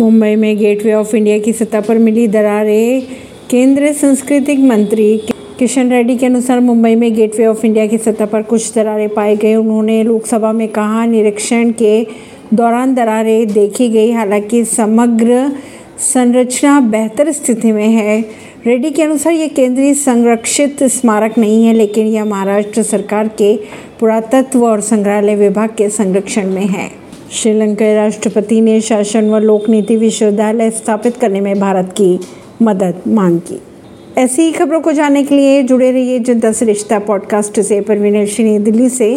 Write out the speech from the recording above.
मुंबई में gateway of India की सतह पर मिली दरारें। केंद्रीय सांस्कृतिक मंत्री किशन रेड्डी के अनुसार मुंबई में गेटवे ऑफ़ इंडिया की सतह पर कुछ दरारें पाई गई। उन्होंने लोकसभा में कहा, निरीक्षण के दौरान दरारें देखी गई, हालाँकि समग्र संरचना बेहतर स्थिति में है। रेड्डी के अनुसार ये केंद्रीय संरक्षित स्मारक नहीं है, लेकिन यह महाराष्ट्र सरकार के पुरातत्व और संग्रहालय विभाग के संरक्षण में है। श्रीलंका राष्ट्रपति ने शासन व लोक नीति विश्वविद्यालय स्थापित करने में भारत की मदद मांग। की ऐसी ही खबरों को जानने के लिए जुड़े रहिए जनता से रिश्ता पॉडकास्ट से। परवीन दिल्ली से।